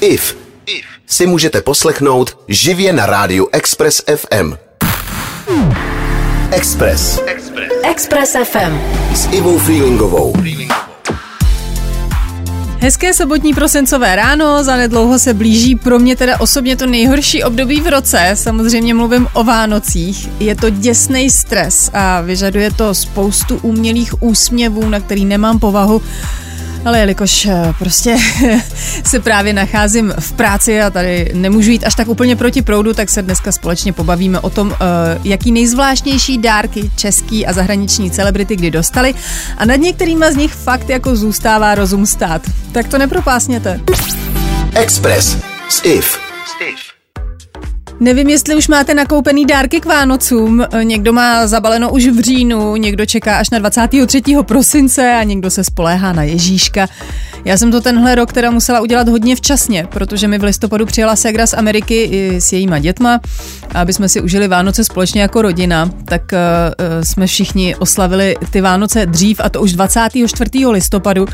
IF si můžete poslechnout živě na rádiu Express FM. Express. Express FM. S Ivou Freelingovou. Hezké sobotní prosincové ráno, zanedlouho se blíží pro mě teda osobně to nejhorší období v roce, samozřejmě mluvím o Vánocích. Je to děsný stres a vyžaduje to spoustu umělých úsměvů, na který nemám povahu ale jelikož eh, prostě se právě nacházím v práci a tady nemůžu jít až tak úplně proti proudu, tak se dneska společně pobavíme o tom, eh, jaký nejzvláštnější dárky český a zahraniční celebrity kdy dostali a nad některýma z nich fakt jako zůstává rozum stát. Tak to nepropásněte. Express s IF. Nevím, jestli už máte nakoupený dárky k Vánocům. Někdo má zabaleno už v říjnu, někdo čeká až na 23. prosince a někdo se spoléhá na Ježíška. Já jsem to tenhle rok teda musela udělat hodně včasně, protože mi v listopadu přijela Segra z Ameriky i s jejíma dětma, aby jsme si užili Vánoce společně jako rodina, tak uh, jsme všichni oslavili ty Vánoce dřív a to už 24. listopadu.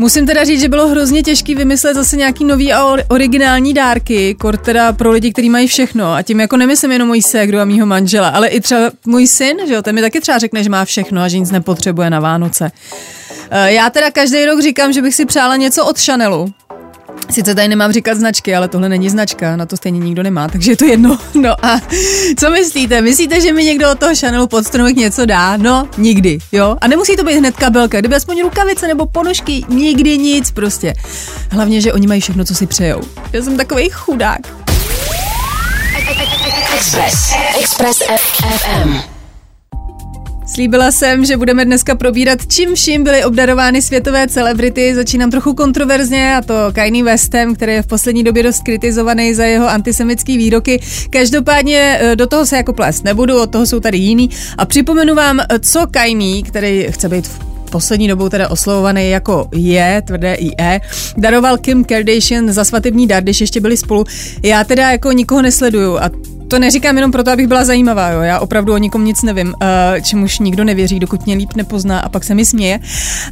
Musím teda říct, že bylo hrozně těžké vymyslet zase nějaký nový a originální dárky, kor teda pro lidi, kteří mají všechno. A tím jako nemyslím jenom mojí ségru a mýho manžela, ale i třeba můj syn, že jo, ten mi taky třeba řekne, že má všechno a že nic nepotřebuje na Vánoce. Eh, já teda každý rok říkám, že bych si přála něco od Chanelu, Sice tady nemám říkat značky, ale tohle není značka, na to stejně nikdo nemá, takže je to jedno. No a co myslíte? Myslíte, že mi někdo od toho Chanelu pod stromek něco dá? No, nikdy, jo? A nemusí to být hned kabelka, kdyby aspoň rukavice nebo ponožky, nikdy nic prostě. Hlavně, že oni mají všechno, co si přejou. Já jsem takový chudák. Express. Express FM. Slíbila jsem, že budeme dneska probírat, čím vším byly obdarovány světové celebrity. Začínám trochu kontroverzně a to Kanye Westem, který je v poslední době dost kritizovaný za jeho antisemické výroky. Každopádně eh, do toho se jako plést nebudu, od toho jsou tady jiný. A připomenu vám, co Kanye, který chce být v poslední dobou teda oslovovaný jako je, tvrdé IE, daroval Kim Kardashian za svatební dar, když ještě byli spolu. Já teda jako nikoho nesleduju a to neříkám jenom proto, abych byla zajímavá, jo. Já opravdu o nikom nic nevím, uh, čemuž nikdo nevěří, dokud mě líp nepozná a pak se mi směje.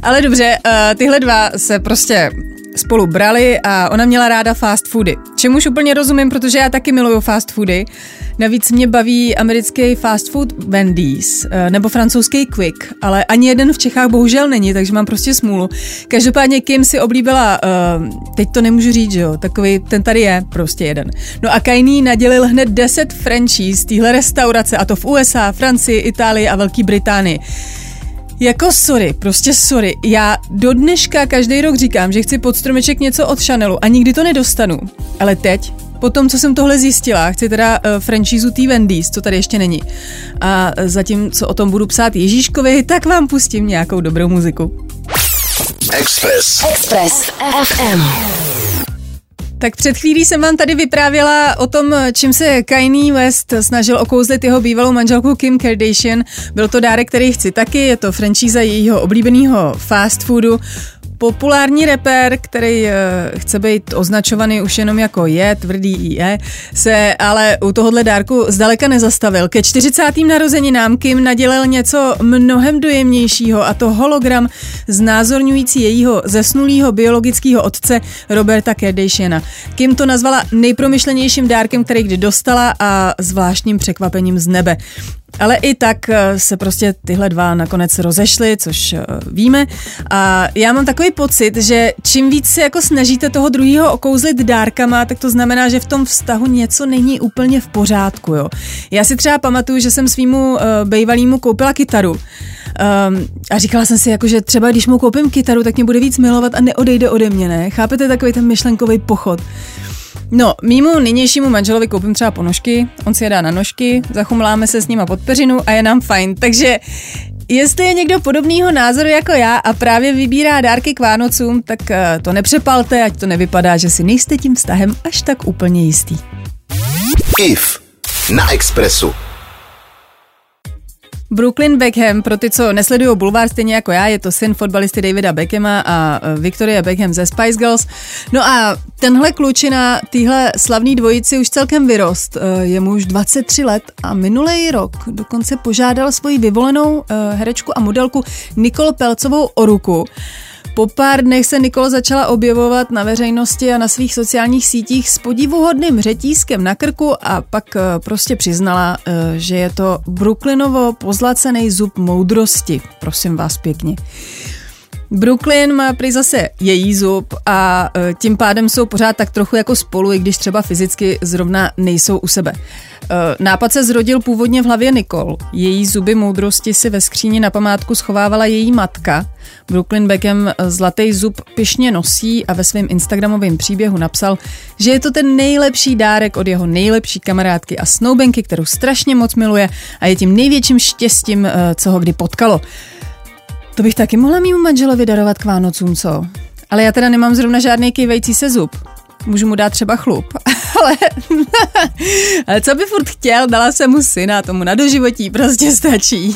Ale dobře, uh, tyhle dva se prostě spolu brali a ona měla ráda fast foody. Čemuž úplně rozumím, protože já taky miluju fast foody. Navíc mě baví americký fast food Wendy's eh, nebo francouzský Quick, ale ani jeden v Čechách bohužel není, takže mám prostě smůlu. Každopádně Kim si oblíbila, uh, teď to nemůžu říct, že jo, takový, ten tady je prostě jeden. No a Kainý nadělil hned 10 franchise téhle restaurace a to v USA, Francii, Itálii a Velké Británii. Jako sorry, prostě sorry. Já do dneška každý rok říkám, že chci pod stromeček něco od Chanelu a nikdy to nedostanu. Ale teď, po tom, co jsem tohle zjistila, chci teda uh, franšízu té Wendy's, co tady ještě není. A zatím, co o tom budu psát Ježíškovi, tak vám pustím nějakou dobrou muziku. Express. Express FM. Tak před chvílí jsem vám tady vyprávěla o tom, čím se Kanye West snažil okouzlit jeho bývalou manželku Kim Kardashian. Byl to dárek, který chci taky, je to franšíza jejího oblíbeného fast foodu populární reper, který uh, chce být označovaný už jenom jako je, tvrdý je, se ale u tohohle dárku zdaleka nezastavil. Ke 40. narozeninám Kim nadělal něco mnohem dojemnějšího a to hologram znázorňující jejího zesnulého biologického otce Roberta Kardashiana. Kim to nazvala nejpromyšlenějším dárkem, který kdy dostala a zvláštním překvapením z nebe. Ale i tak eh, se prostě tyhle dva nakonec rozešly, což eh, víme. A já mám takový pocit, že čím víc se jako snažíte toho druhého okouzlit dárkama, tak to znamená, že v tom vztahu něco není úplně v pořádku. Jo. Já si třeba pamatuju, že jsem svýmu uh, bejvalýmu koupila kytaru. Um, a říkala jsem si, jako, že třeba když mu koupím kytaru, tak mě bude víc milovat a neodejde ode mě, ne? Chápete takový ten myšlenkový pochod? No, mýmu nynějšímu manželovi koupím třeba ponožky, on si je dá na nožky, zachumláme se s nima pod peřinu a je nám fajn. Takže Jestli je někdo podobného názoru jako já a právě vybírá dárky k Vánocům, tak eh, to nepřepalte, ať to nevypadá, že si nejste tím vztahem až tak úplně jistý. IF na Expressu. Brooklyn Beckham, pro ty, co nesledují bulvár stejně jako já, je to syn fotbalisty Davida Beckhama a e, Victoria Beckham ze Spice Girls. No a tenhle klučina, týhle slavný dvojici už celkem vyrost. E, je mu už 23 let a minulý rok dokonce požádal svoji vyvolenou e, herečku a modelku Nikol Pelcovou o ruku Po pár dnech se Nikol začala objevovat na veřejnosti a na svých sociálních sítích s podivuhodným řetízkem na krku a pak eh, prostě přiznala, eh, že je to Brooklynovo pozlacený zub moudrosti. Prosím vás pěkně. Brooklyn má prý zase její zub a e, tím pádem jsou pořád tak trochu jako spolu, i když třeba fyzicky zrovna nejsou u sebe. E, nápad se zrodil původně v hlavě Nicole. Její zuby moudrosti si ve skříni na památku schovávala její matka. Brooklyn Beckham e, zlatý zub pišně nosí a ve svém Instagramovém příběhu napsal, že je to ten nejlepší dárek od jeho nejlepší kamarádky a snoubenky, kterou strašně moc miluje a je tím největším štěstím, co ho kdy potkalo. To bych taky mohla mýmu manželovi darovat k Vánocům, co? Ale já teda nemám zrovna žádný kývající se zub. Můžu mu dát třeba chlup. ale, ale co by furt chtěl, dala jsem mu syna, tomu na doživotí prostě stačí.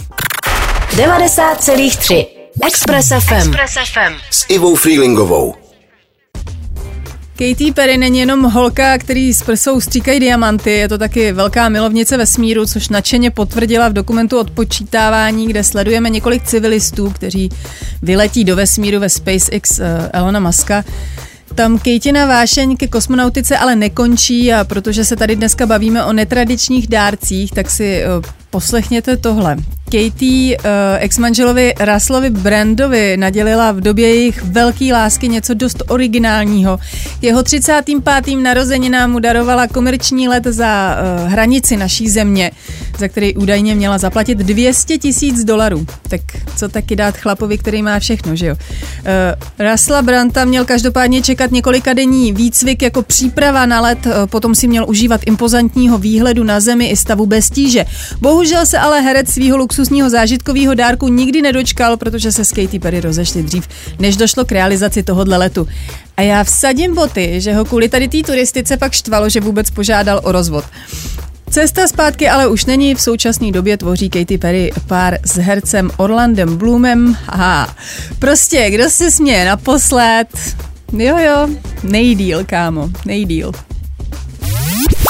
90,3 Express FM. Express FM. S Ivou Freelingovou. Katy Perry není jenom holka, který s prsou stříkají diamanty, je to taky velká milovnice vesmíru, což nadšeně potvrdila v dokumentu odpočítávání, kde sledujeme několik civilistů, kteří vyletí do vesmíru ve SpaceX uh, Elona Muska. Tam Kejtina vášeň ke kosmonautice ale nekončí a protože se tady dneska bavíme o netradičních dárcích, tak si uh, poslechněte tohle. Katie uh, ex-manželovi Russellovi Brandovi nadělila v době jejich velký lásky něco dost originálního. Jeho 35. narozeninám mu darovala komerční let za uh, hranici naší země, za který údajně měla zaplatit 200 tisíc dolarů. Tak co taky dát chlapovi, který má všechno, že jo? Uh, Russella Branta měl každopádně čekat několika denní výcvik jako příprava na let, uh, potom si měl užívat impozantního výhledu na zemi i stavu bez tíže. Bohužel se ale herec svého luxu luxusního zážitkového dárku nikdy nedočkal, protože se s Katy Perry rozešli dřív, než došlo k realizaci tohohle letu. A já vsadím boty, že ho kvůli tady té turistice pak štvalo, že vůbec požádal o rozvod. Cesta zpátky ale už není, v současné době tvoří Katy Perry pár s hercem Orlandem Bloomem. Aha, prostě, kdo se směje naposled? Jo, jo, nejdíl, kámo, nejdíl.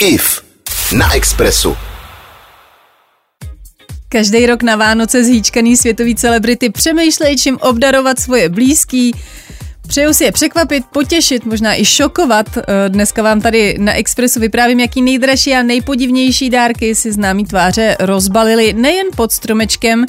IF na Expressu. Každý rok na Vánoce zhýčkaný světový celebrity přemýšlejí, čím obdarovat svoje blízký. Přeju si je překvapit, potěšit, možná i šokovat. Eh, dneska vám tady na Expressu vyprávím, jaký nejdražší a nejpodivnější dárky si známí tváře rozbalili nejen pod stromečkem,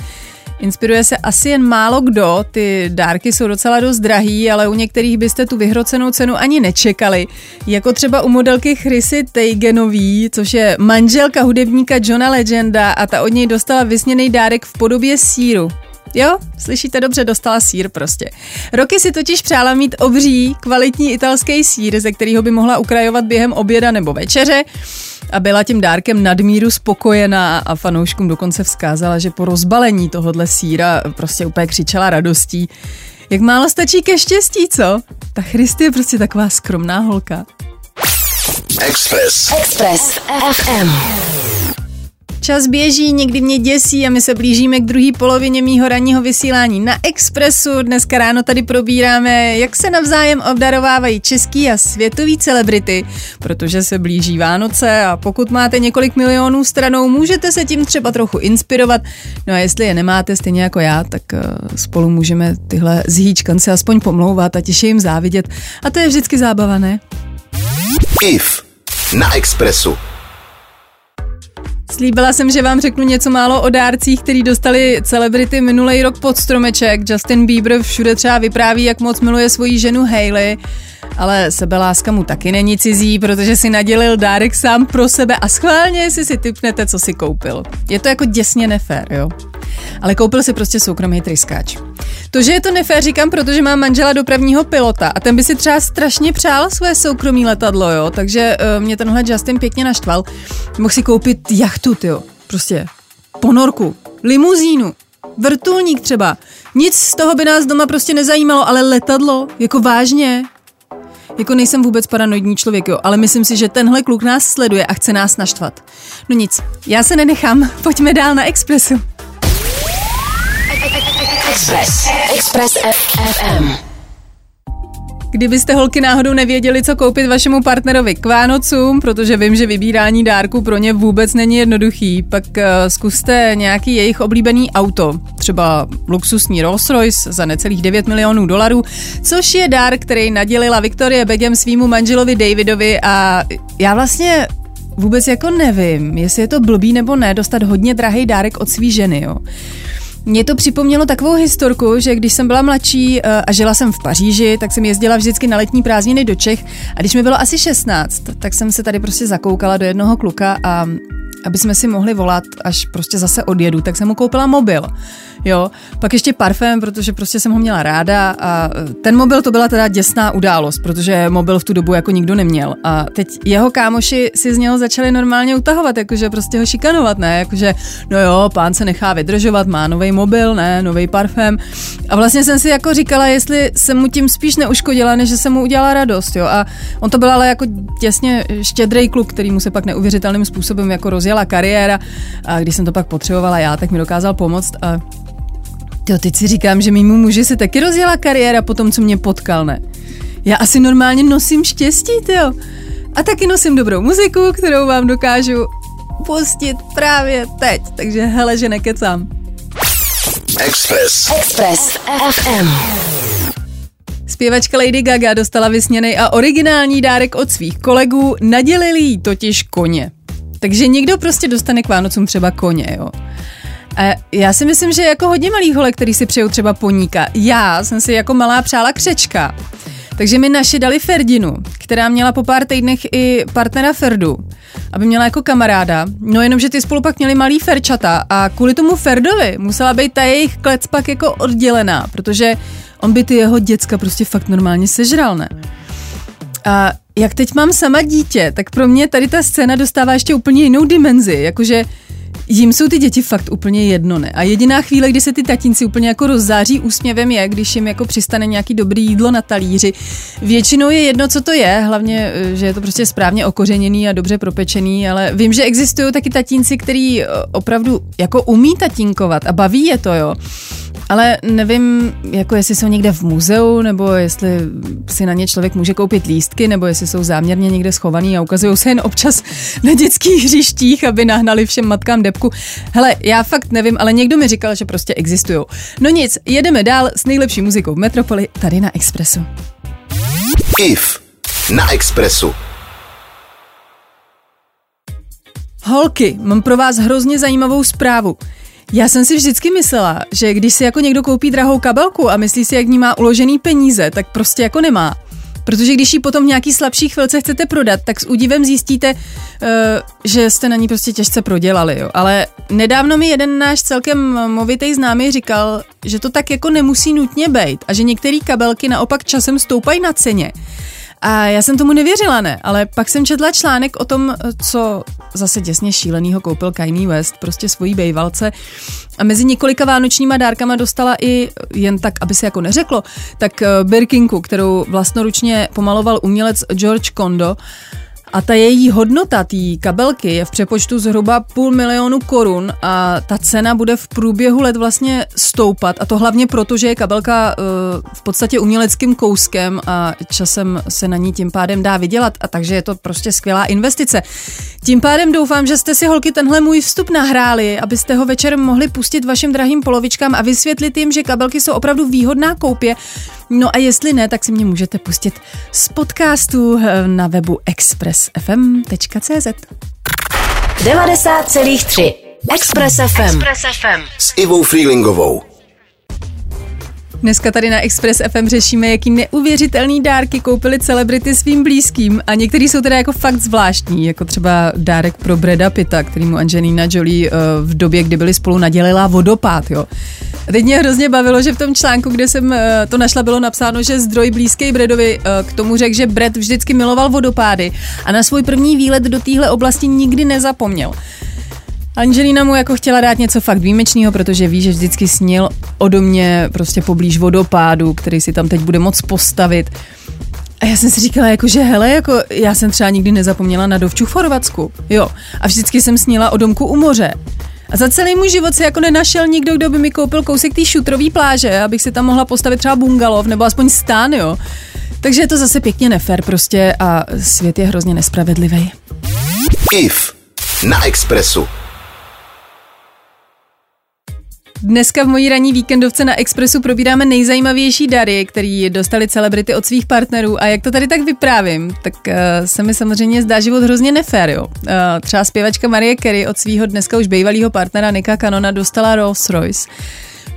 Inspiruje se asi jen málo kdo, ty dárky jsou docela dost drahý, ale u některých byste tu vyhrocenou cenu ani nečekali. Jako třeba u modelky Chrissy Teigenový, což je manželka hudebníka Johna Legenda a ta od něj dostala vysněný dárek v podobě síru. Jo, slyšíte dobře, dostala sír prostě. Roky si totiž přála mít obří, kvalitní italský sír, ze kterého by mohla ukrajovat během oběda nebo večeře a byla tím dárkem nadmíru spokojená a fanouškům dokonce vzkázala, že po rozbalení tohohle síra prostě úplně křičela radostí. Jak málo stačí ke štěstí, co? Ta Christy je prostě taková skromná holka. Express. Express FM. Čas běží, někdy mě děsí a my se blížíme k druhé polovině mýho ranního vysílání na Expressu. Dneska ráno tady probíráme, jak se navzájem obdarovávají český a světový celebrity, protože se blíží Vánoce a pokud máte několik milionů stranou, můžete se tím třeba trochu inspirovat. No a jestli je nemáte stejně jako já, tak eh, spolu můžeme tyhle zhýčkance aspoň pomlouvat a těší jim závidět. A to je vždycky zábava, ne? IF na Expressu. Slíbila jsem, že vám řeknu něco málo o dárcích, který dostali celebrity minulý rok pod stromeček. Justin Bieber všude třeba vypráví, jak moc miluje svoji ženu Hailey, ale sebeláska mu taky není cizí, protože si nadělil dárek sám pro sebe a schválně si si typnete, co si koupil. Je to jako děsně nefér, jo? Ale koupil si prostě soukromý tryskáč. To, že je to nefér, říkám, protože mám manžela dopravního pilota a ten by si třeba strašně přál své soukromý letadlo, jo, takže uh, mě tenhle Justin pěkně naštval. Mohl si koupit jachtu, jo, prostě ponorku, limuzínu, vrtulník třeba. Nic z toho by nás doma prostě nezajímalo, ale letadlo, jako vážně, jako nejsem vůbec paranoidní člověk, jo, ale myslím si, že tenhle kluk nás sleduje a chce nás naštvat. No nic, já se nenechám, pojďme dál na Expressu. Express. Express FM. Kdybyste holky náhodou nevěděli, co koupit vašemu partnerovi k Vánocům, protože vím, že vybírání dárku pro ně vůbec není jednoduchý, pak uh, zkuste nějaký jejich oblíbený auto, třeba luxusní Rolls Royce za necelých 9 milionů dolarů, což je dár, který nadělila Victoria Beckham svýmu manželovi Davidovi a já vlastně vůbec jako nevím, jestli je to blbý nebo ne dostat hodně drahý dárek od svý ženy, jo. Mně to připomnělo takovou historku, že když jsem byla mladší eh, a žila jsem v Paříži, tak jsem jezdila vždycky na letní prázdniny do Čech. A když mi bylo asi 16, tak jsem se tady prostě zakoukala do jednoho kluka a aby jsme si mohli volat, až prostě zase odjedu, tak jsem mu koupila mobil. Jo, pak ještě parfém, protože prostě jsem ho měla ráda a ten mobil to byla teda děsná událost, protože mobil v tu dobu jako nikdo neměl. A teď jeho kámoši si z něho začali normálně utahovat, jakože prostě ho šikanovat, ne, jakože no jo, pán se nechá vydržovat, má nový mobil, ne, nový parfém. A vlastně jsem si jako říkala, jestli jsem mu tím spíš neuškodila, než že jsem mu udělala radost, jo. A on to byl ale jako těsně štědrý kluk, který mu se pak neuvěřitelným způsobem jako rozjela kariéra. A když jsem to pak potřebovala já, tak mi dokázal pomoct. A Jo, teď si říkám, že mimo muži se taky rozjela kariéra po tom, co mě potkal, ne? Já asi normálně nosím štěstí, jo. A taky nosím dobrou muziku, kterou vám dokážu pustit právě teď. Takže hele, že nekecám. Express. Express FM. Zpěvačka Lady Gaga dostala vysněný a originální dárek od svých kolegů, nadělili jí totiž koně. Takže někdo prostě dostane k Vánocům třeba koně, jo. A já si myslím, že jako hodně malých holek, který si přejou třeba poníka. Já jsem si jako malá přála křečka. Takže mi naši dali Ferdinu, která měla po pár týdnech i partnera Ferdu, aby měla jako kamaráda. No jenom, že ty spolu pak měli malý Ferčata a kvůli tomu Ferdovi musela být ta jejich klec pak jako oddělená, protože on by ty jeho děcka prostě fakt normálně sežral, ne? A jak teď mám sama dítě, tak pro mě tady ta scéna dostává ještě úplně jinou dimenzi, jakože Jím jsou ty děti fakt úplně jedno, ne? A jediná chvíle, kdy se ty tatínci úplně jako rozzáří úsměvem je, když jim jako přistane nějaký dobrý jídlo na talíři. Většinou je jedno, co to je, hlavně, eh, že je to prostě správně okořeněný a dobře propečený, ale vím, že existují taky tatínci, který eh, opravdu jako umí tatínkovat a baví je to, jo. Ale nevím, jako jestli jsou někde v muzeu, nebo jestli si na ně člověk může koupit lístky, nebo jestli jsou záměrně někde schovaný a ukazují se jen občas na dětských hřištích, aby nahnali všem matkám depku. Hele, já fakt nevím, ale někdo mi říkal, že prostě existují. No nic, jedeme dál s nejlepší muzikou v Metropoli tady na Expressu. IF na Expressu. Holky, mám pro vás hrozně zajímavou zprávu. Já jsem si vždycky myslela, že když si jako někdo koupí drahou kabelku a myslí si, jak ní má uložený peníze, tak prostě jako nemá. Protože když ji potom v nějaký slabší chvilce chcete prodat, tak s údivem zjistíte, uh, že jste na ní prostě těžce prodělali. Jo. Ale nedávno mi jeden náš celkem movitý známý říkal, že to tak jako nemusí nutně být a že některé kabelky naopak časem stoupají na ceně. A já jsem tomu nevěřila, ne, ale pak jsem četla článek o tom, co zase děsně šílenýho koupil Kanye West, prostě svojí bejvalce. A mezi několika vánočníma dárkama dostala i, jen tak, aby se jako neřeklo, tak eh, Birkinku, kterou vlastnoručně pomaloval umělec George Kondo. A ta její hodnota té kabelky je v přepočtu zhruba půl milionu korun a ta cena bude v průběhu let vlastně stoupat a to hlavně proto, že je kabelka uh, v podstatě uměleckým kouskem a časem se na ní tím pádem dá vydělat a takže je to prostě skvělá investice. Tím pádem doufám, že jste si holky tenhle můj vstup nahráli, abyste ho večer mohli pustit vašim drahým polovičkám a vysvětlit jim, že kabelky jsou opravdu výhodná koupě. No a jestli ne, tak si mě můžete pustit z podcastu eh, na webu expressfm.cz. 90,3 Express FM. Express FM. S Ivou Freelingovou. Dneska tady na Express FM řešíme, jaký neuvěřitelný dárky koupili celebrity svým blízkým a některý jsou teda jako fakt zvláštní, jako třeba dárek pro Breda Pitta, který mu Angelina Jolie uh, v době, kdy byli spolu nadělila vodopád, jo. A teď mě hrozně bavilo, že v tom článku, kde jsem uh, to našla, bylo napsáno, že zdroj blízký Bredovi uh, k tomu řekl, že Brad vždycky miloval vodopády a na svůj první výlet do téhle oblasti nikdy nezapomněl. Angelina mu jako chtěla dát něco fakt výjimečného, protože ví, že vždycky snil o domě prostě poblíž vodopádu, který si tam teď bude moc postavit. A já jsem si říkala, jako, že hele, jako já jsem třeba nikdy nezapomněla na dovču v Chorvatsku, jo. A vždycky jsem snila o domku u moře. A za celý můj život se jako nenašel nikdo, kdo by mi koupil kousek té šutrové pláže, abych si tam mohla postavit třeba bungalov nebo aspoň stán, jo. Takže je to zase pěkně nefér prostě a svět je hrozně nespravedlivý. IF na Expressu. Dneska v mojí ranní víkendovce na Expressu probíráme nejzajímavější dary, který dostali celebrity od svých partnerů a jak to tady tak vyprávím, tak uh, se mi samozřejmě zdá život hrozně nefér, jo. Uh, třeba zpěvačka Marie Carey od svého dneska už bývalého partnera Nika Canona dostala Rolls Royce.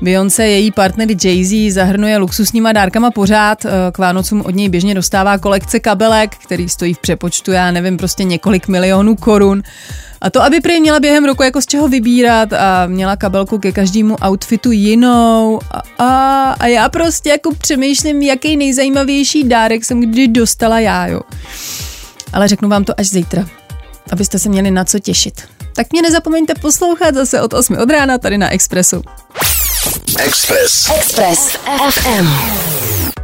Beyoncé, její partner Jay-Z zahrnuje luxusníma dárkama pořád. Eh, k Vánocům od něj běžně dostává kolekce kabelek, který stojí v přepočtu, já nevím, prostě několik milionů korun. A to, aby prý měla během roku jako z čeho vybírat a měla kabelku ke každému outfitu jinou. A, a, a já prostě jako přemýšlím, jaký nejzajímavější dárek jsem kdy dostala já, jo. Ale řeknu vám to až zítra, abyste se měli na co těšit. Tak mě nezapomeňte poslouchat zase od 8 od rána tady na Expressu. Express. Express FM.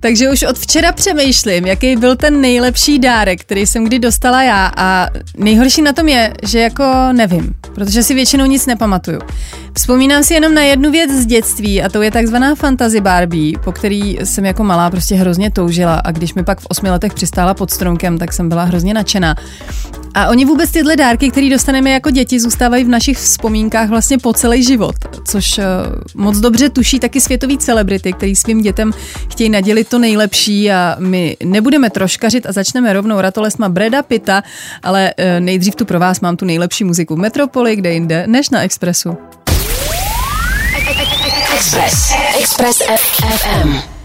Takže už od včera přemýšlím, jaký byl ten nejlepší dárek, který jsem kdy dostala já a nejhorší na tom je, že jako nevím, protože si většinou nic nepamatuju. Vzpomínám si jenom na jednu věc z dětství a to je takzvaná fantasy Barbie, po který jsem jako malá prostě hrozně toužila a když mi pak v osmi letech přistála pod stromkem, tak jsem byla hrozně nadšená. A oni vůbec tyhle dárky, které dostaneme jako děti, zůstávají v našich vzpomínkách vlastně po celý život, což uh, moc dobře tuší taky světový celebrity, který svým dětem chtějí nadělit to nejlepší a my nebudeme troškařit a začneme rovnou ratolesma Breda Pita, ale uh, nejdřív tu pro vás mám tu nejlepší muziku v Metropoli, kde jinde, než na Expressu. Express. Express FM.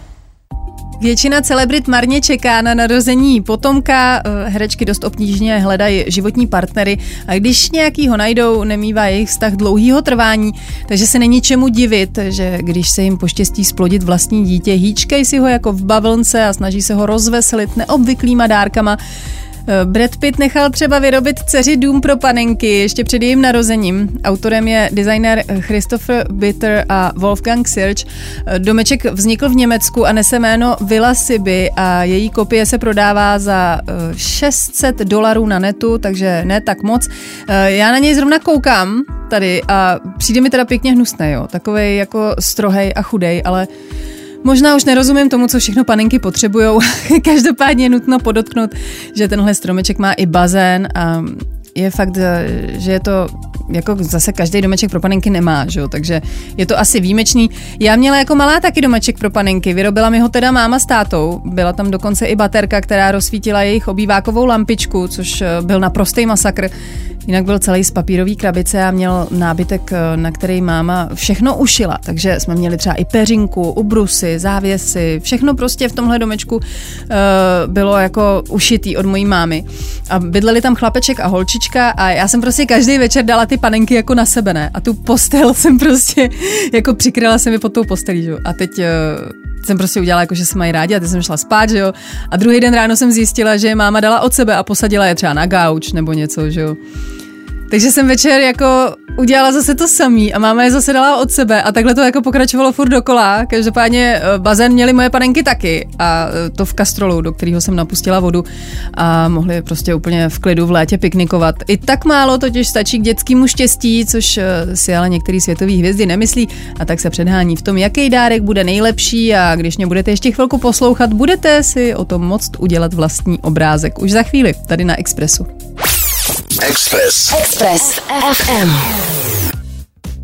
Většina celebrit marně čeká na narození potomka, eh, herečky dost obtížně hledají životní partnery a když nějakýho najdou, nemývá jejich vztah dlouhýho trvání, takže se není čemu divit, že když se jim poštěstí splodit vlastní dítě, hýčkej si ho jako v bavlnce a snaží se ho rozveselit neobvyklýma dárkama, Brad Pitt nechal třeba vyrobit dceři dům pro panenky ještě před jejím narozením. Autorem je designer Christopher Bitter a Wolfgang Sirch. Eh, Domeček vznikl v Německu a nese jméno Villa Siby a její kopie se prodává za 600 eh, dolarů na netu, takže ne tak moc. Já na něj zrovna koukám tady a přijde mi teda pěkně hnusný, jo. Takovej jako strohej a chudej, ale Možná už nerozumím tomu, co všechno panenky potřebují. Každopádně je nutno podotknout, že tenhle stromeček má i bazén a je fakt, že je to jako zase každý domeček pro panenky nemá, že? takže je to asi výjimečný. Já měla jako malá taky domeček pro panenky, vyrobila mi ho teda máma s tátou, byla tam dokonce i baterka, která rozsvítila jejich obývákovou lampičku, což byl naprostý masakr. Jinak byl celý z papírové krabice a měl nábytek, eh, na který máma všechno ušila. Takže jsme měli třeba i peřinku, ubrusy, závěsy, všechno prostě v tomhle domečku uh, bylo jako ušitý od mojí mámy. A bydleli tam chlapeček a holčička a já jsem prostě každý večer dala ty panenky jako na sebe, ne? A tu postel jsem prostě jako přikryla se mi pod tou postelí, že? A teď uh, jsem prostě udělala jako, že se mají rádi a teď jsem šla spát, že jo. A druhý den ráno jsem zjistila, že je máma dala od sebe a posadila je třeba na gauč nebo něco, že jo. Takže jsem večer jako udělala zase to samý a máma je zase dala od sebe a takhle to jako pokračovalo furt dokola. Každopádně eh, bazén měly moje panenky taky a eh, to v kastrolu, do kterého jsem napustila vodu a mohli prostě úplně v klidu v létě piknikovat. I tak málo totiž stačí k dětskému štěstí, což eh, si ale některý světový hvězdy nemyslí a tak se předhání v tom, jaký dárek bude nejlepší a když mě budete ještě chvilku poslouchat, budete si o tom moct udělat vlastní obrázek. Už za chvíli tady na Expressu. Express. Express FM.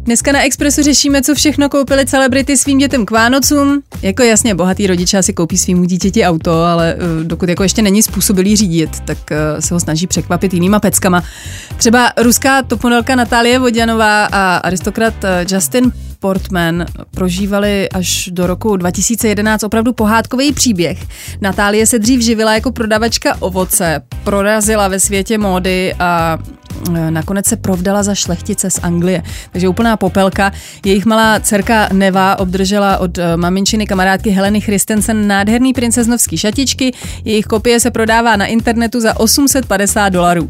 Dneska na Expressu řešíme, co všechno koupili celebrity svým dětem k Vánocům. Jako jasně, bohatý rodiče si koupí svým dítěti auto, ale uh, dokud jako ještě není způsobilý řídit, tak uh, se ho snaží překvapit jinýma peckama. Třeba ruská toponelka Natálie Vodjanová a aristokrat uh, Justin Portman prožívali až do roku 2011 opravdu pohádkový příběh. Natálie se dřív živila jako prodavačka ovoce, prorazila ve světě módy a e, nakonec se provdala za šlechtice z Anglie. Takže úplná popelka. Jejich malá dcerka Neva obdržela od e, maminčiny kamarádky Heleny Christensen nádherný princeznovský šatičky. Jejich kopie se prodává na internetu za 850 dolarů.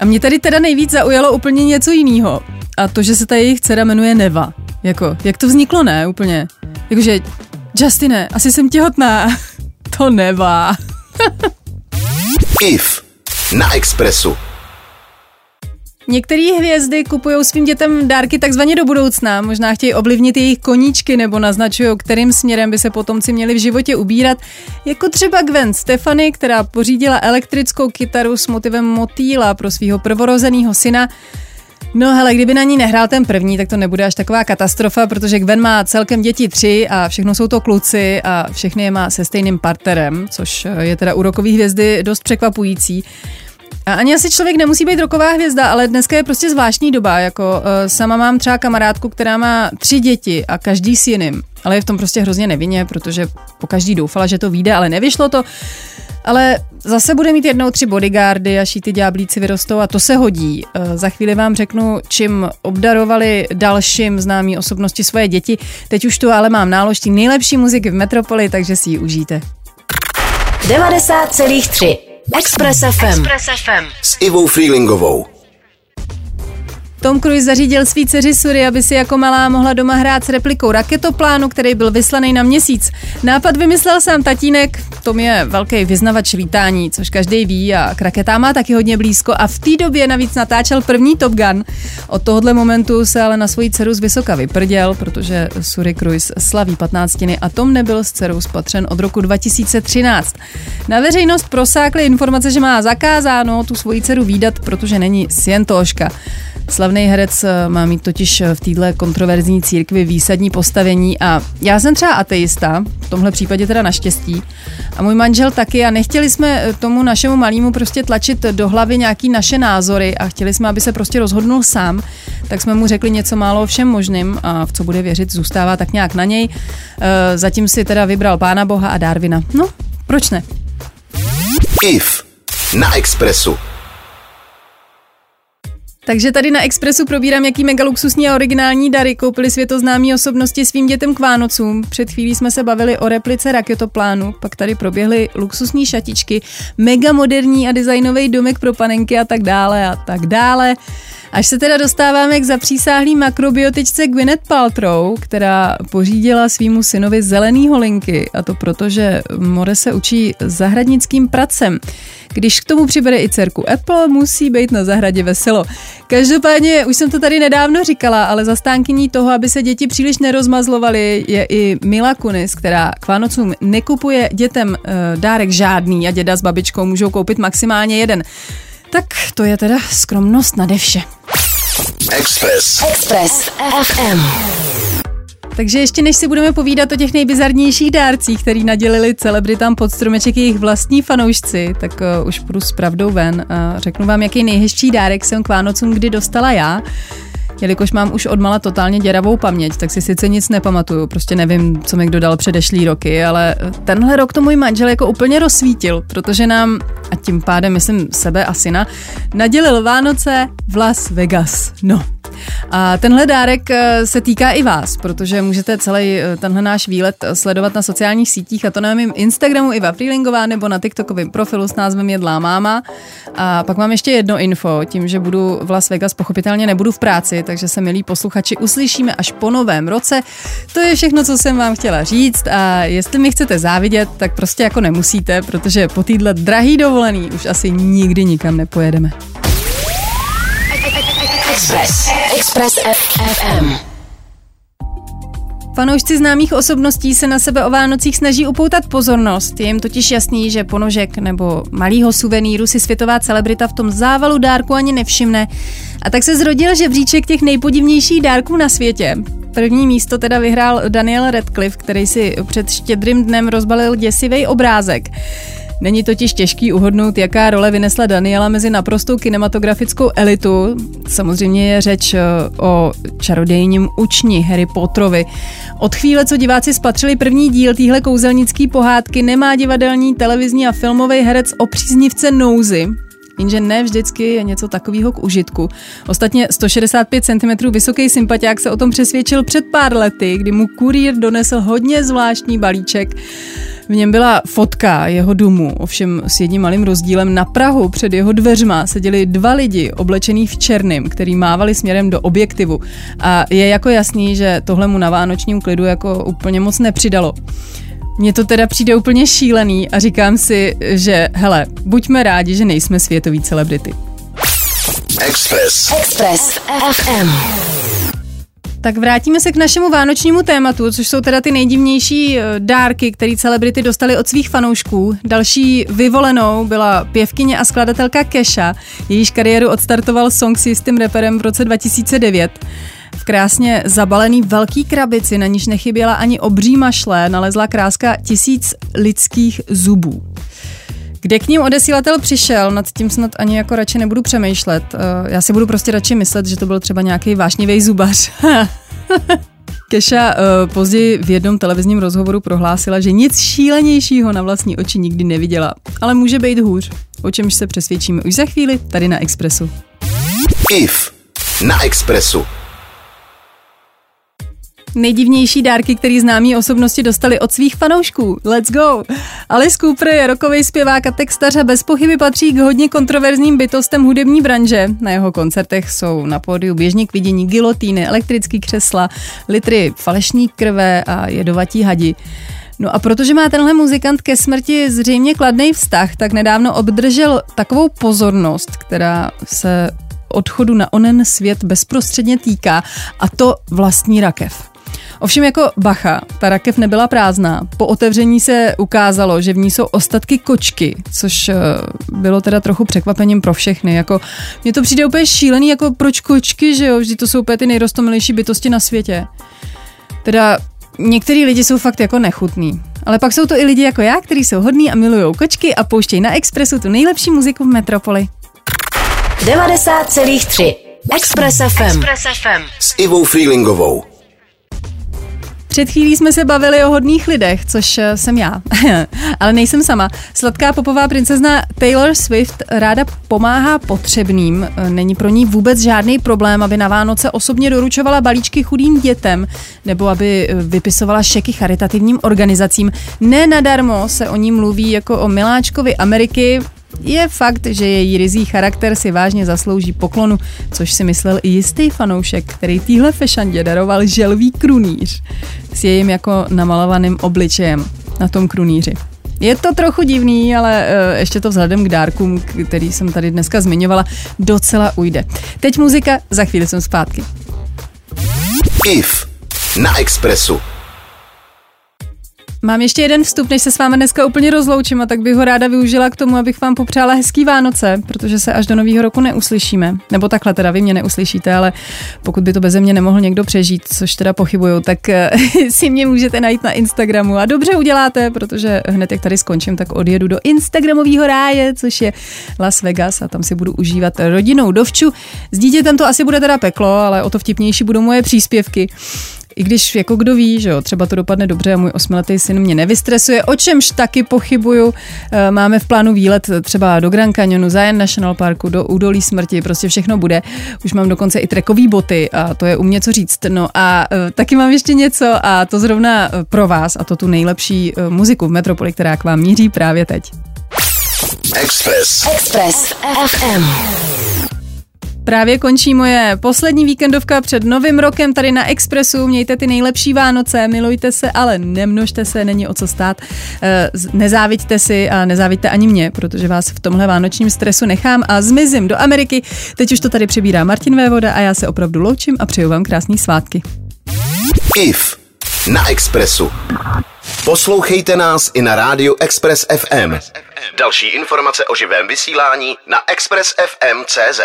A mě tady teda nejvíc zaujalo úplně něco jiného. A to, že se ta jejich dcera jmenuje Neva. Jako, jak to vzniklo, ne? Úplně. Jakože, Justine, asi jsem těhotná. to Neva. IF na Expressu. Některé hvězdy kupují svým dětem dárky takzvaně do budoucna. Možná chtějí ovlivnit jejich koníčky nebo naznačují, kterým směrem by se potomci měli v životě ubírat. Jako třeba Gwen Stefany, která pořídila elektrickou kytaru s motivem motýla pro svého prvorozeného syna. No hele, kdyby na ní nehrál ten první, tak to nebude až taková katastrofa, protože Gwen má celkem děti tři a všechno jsou to kluci a všechny je má se stejným partnerem, což je teda u rokový hvězdy dost překvapující. A ani asi člověk nemusí být roková hvězda, ale dneska je prostě zvláštní doba. Jako uh, sama mám třeba kamarádku, která má tři děti a každý s jiným. Ale je v tom prostě hrozně nevinně, protože po každý doufala, že to vyjde, ale nevyšlo to. Ale zase bude mít jednou tři bodyguardy, až jí ty ďáblíci vyrostou a to se hodí. Uh, za chvíli vám řeknu, čím obdarovali dalším známí osobnosti svoje děti. Teď už tu ale mám náložtí nejlepší muziky v Metropoli, takže si ji užijte. 90,3 Express FM. Express FM. S Ivou Freelingovou. Tom Cruise zařídil svý dceři Suri, aby si jako malá mohla doma hrát s replikou raketoplánu, který byl vyslaný na měsíc. Nápad vymyslel sám tatínek, Tom je velký vyznavač lítání, což každý ví a k raketám má taky hodně blízko a v té době navíc natáčel první Top Gun. Od tohohle momentu se ale na svoji dceru z vysoka vyprděl, protože Suri Cruise slaví 15 a Tom nebyl s dcerou spatřen od roku 2013. Na veřejnost prosákly informace, že má zakázáno tu svoji dceru výdat, protože není scientoložka. Slavný herec eh, má mít totiž eh, v této kontroverzní církvi výsadní postavení a já jsem třeba ateista, v tomhle případě teda naštěstí, a můj manžel taky a nechtěli jsme eh, tomu našemu malému prostě tlačit do hlavy nějaký naše názory a chtěli jsme, aby se prostě rozhodnul sám, tak jsme mu řekli něco málo o všem možným a v co bude věřit zůstává tak nějak na něj. Zatím si teda vybral Pána Boha a Darwina. No, proč ne? IF na Expressu. Takže tady na Expressu probírám, jaký mega luxusní a originální dary koupili světoznámí osobnosti svým dětem k Vánocům. Před chvílí jsme se bavili o replice raketoplánu, pak tady proběhly luxusní šatičky, mega moderní a designový domek pro panenky a tak dále a tak dále. Až se teda dostáváme k zapřísáhlý makrobiotičce Gwyneth Paltrow, která pořídila svýmu synovi zelený holinky a to proto, že More se učí zahradnickým pracem. Když k tomu přibere i dcerku Apple, musí být na zahradě veselo. Každopádně, už jsem to tady nedávno říkala, ale zastánkyní toho, aby se děti příliš nerozmazlovaly, je i Mila Kunis, která k Vánocům nekupuje dětem e, dárek žádný a děda s babičkou můžou koupit maximálně jeden. Tak to je teda skromnost nade vše. Express. Express FM. Takže ještě než si budeme povídat o těch nejbizarnějších dárcích, který nadělili celebritám pod stromeček jejich vlastní fanoušci, tak uh, už půjdu s pravdou ven a řeknu vám, jaký nejhezčí dárek jsem k Vánocům kdy dostala já. Jelikož mám už odmala totálně děravou paměť, tak si sice nic nepamatuju, prostě nevím, co mi kdo dal předešlý roky, ale tenhle rok to můj manžel jako úplně rozsvítil, protože nám, a tím pádem myslím sebe a syna, nadělil Vánoce v Las Vegas. No, a tenhle dárek eh, se týká i vás, protože můžete celý eh, tenhle náš výlet eh, sledovat na sociálních sítích a to na mém Instagramu Iva Freelingová nebo na TikTokovém profilu s názvem Jedlá máma. A pak mám ještě jedno info, tím, že budu v Las Vegas, pochopitelně nebudu v práci, takže se milí posluchači uslyšíme až po novém roce. To je všechno, co jsem vám chtěla říct a jestli mi chcete závidět, tak prostě jako nemusíte, protože po týdle drahý dovolený už asi nikdy nikam nepojedeme. Express. Express FM. Fanoušci známých osobností se na sebe o Vánocích snaží upoutat pozornost. Je jim totiž jasný, že ponožek nebo malýho suveníru si světová celebrita v tom závalu dárku ani nevšimne. A tak se zrodil žebříček těch nejpodivnějších dárků na světě. První místo teda vyhrál Daniel Radcliffe, který si před štědrým dnem rozbalil děsivý obrázek. Není totiž těžký uhodnout, jaká role vynesla Daniela mezi naprostou kinematografickou elitu. Samozřejmě je řeč eh, o čarodějním učni Harry Potterovi. Od chvíle, co diváci spatřili první díl téhle kouzelnické pohádky, nemá divadelní, televizní a filmový herec o příznivce nouzy, jenže ne vždycky je něco takového k užitku. Ostatně 165 cm vysoký sympatiák se o tom přesvědčil před pár lety, kdy mu kurýr donesl hodně zvláštní balíček. V něm byla fotka jeho domu, ovšem s jedním malým rozdílem. Na Prahu před jeho dveřma seděli dva lidi oblečený v černém, který mávali směrem do objektivu. A je jako jasný, že tohle mu na vánočním klidu jako úplně moc nepřidalo. Mně to teda přijde úplně šílený a říkám si, že hele, buďme rádi, že nejsme světoví celebrity. Express. Express FM. Tak vrátíme se k našemu vánočnímu tématu, což jsou teda ty nejdivnější eh, dárky, které celebrity dostali od svých fanoušků. Další vyvolenou byla pěvkyně a skladatelka Kesha, jejíž kariéru odstartoval song s jistým reperem v roce 2009. V krásně zabalený velký krabici, na níž nechyběla ani obří mašle, nalezla kráska tisíc lidských zubů. Kde k ním odesílatel přišel, nad tím snad ani jako radši nebudu přemýšlet. Eh, Já si budu prostě radši myslet, že to byl třeba nějaký vášnivý zubař. Keša uh, později v jednom televizním rozhovoru prohlásila, že nic šílenějšího na vlastní oči nikdy neviděla. Ale může být hůř, o čemž se přesvědčíme už za chvíli tady na Expressu. IF na Expressu. Nejdivnější dárky, který známí osobnosti dostali od svých fanoušků. Let's go! Alice Cooper je rokový zpěvák a textař a bez pochyby patří k hodně kontroverzním bytostem hudební branže. Na jeho koncertech jsou na pódiu běžně k vidění gilotýny, elektrický křesla, litry falešní krve a jedovatí hadi. No a protože má tenhle muzikant ke smrti zřejmě kladný vztah, tak nedávno obdržel takovou pozornost, která se odchodu na onen svět bezprostředně týká, a to vlastní rakev. Ovšem jako bacha, ta rakev nebyla prázdná. Po otevření se ukázalo, že v ní jsou ostatky kočky, což eh, bylo teda trochu překvapením pro všechny. Jako, mně to přijde úplně šílený, jako proč kočky, že jo, vždy to jsou úplně ty nejrostomilejší bytosti na světě. Teda některý lidi jsou fakt jako nechutný. Ale pak jsou to i lidi jako já, kteří jsou hodní a milují kočky a pouštějí na Expressu tu nejlepší muziku v metropoli. 90,3 Express FM. Express FM. S Ivou Freelingovou. Před chvílí jsme se bavili o hodných lidech, což eh, jsem já, ale nejsem sama. Sladká popová princezna Taylor Swift ráda pomáhá potřebným. Eh, Není pro ní vůbec žádný problém, aby na Vánoce osobně doručovala balíčky chudým dětem nebo aby eh, vypisovala šeky charitativním organizacím. Ne nadarmo se o ní mluví jako o miláčkovi Ameriky, je fakt, že její rizí charakter si vážně zaslouží poklonu, což si myslel i jistý fanoušek, který týhle fešandě daroval želvý krunýř s jejím jako namalovaným obličejem na tom krunýři. Je to trochu divný, ale uh, ještě to vzhledem k dárkům, který jsem tady dneska zmiňovala, docela ujde. Teď muzika, za chvíli jsem zpátky. IF na Expressu. Mám ještě jeden vstup, než se s vámi dneska úplně rozloučím a tak bych ho ráda využila k tomu, abych vám popřála hezký Vánoce, protože se až do nového roku neuslyšíme. Nebo takhle teda, vy mě neuslyšíte, ale pokud by to beze mě nemohl někdo přežít, což teda pochybuju, tak eh, si mě můžete najít na Instagramu a dobře uděláte, protože hned jak tady skončím, tak odjedu do Instagramového ráje, což je Las Vegas a tam si budu užívat rodinou dovču. S dítětem to asi bude teda peklo, ale o to vtipnější budou moje příspěvky. I když jako kdo ví, že jo, třeba to dopadne dobře a můj osmiletý syn mě nevystresuje, o čemž taky pochybuju. Eh, Máme v plánu výlet třeba do Grand Canyonu, Zion National Parku, do údolí smrti, prostě všechno bude. Už mám dokonce i trekový boty a to je u mě co říct. No a eh, taky mám ještě něco a to zrovna eh, pro vás a to tu nejlepší muziku v Metropoli, která k vám míří právě teď. Express. Express FM. Právě končí moje poslední víkendovka před novým rokem tady na Expressu. Mějte ty nejlepší Vánoce, milujte se, ale nemnožte se, není o co stát. Eh, Nezáviďte si a nezáviďte ani mě, protože vás v tomhle vánočním stresu nechám a zmizím do Ameriky. Teď už to tady přebírá Martin Vévoda a já se opravdu loučím a přeju vám krásný svátky. IF na Expressu. Poslouchejte nás i na rádiu Express FM. Další informace o živém vysílání na expressfm.cz.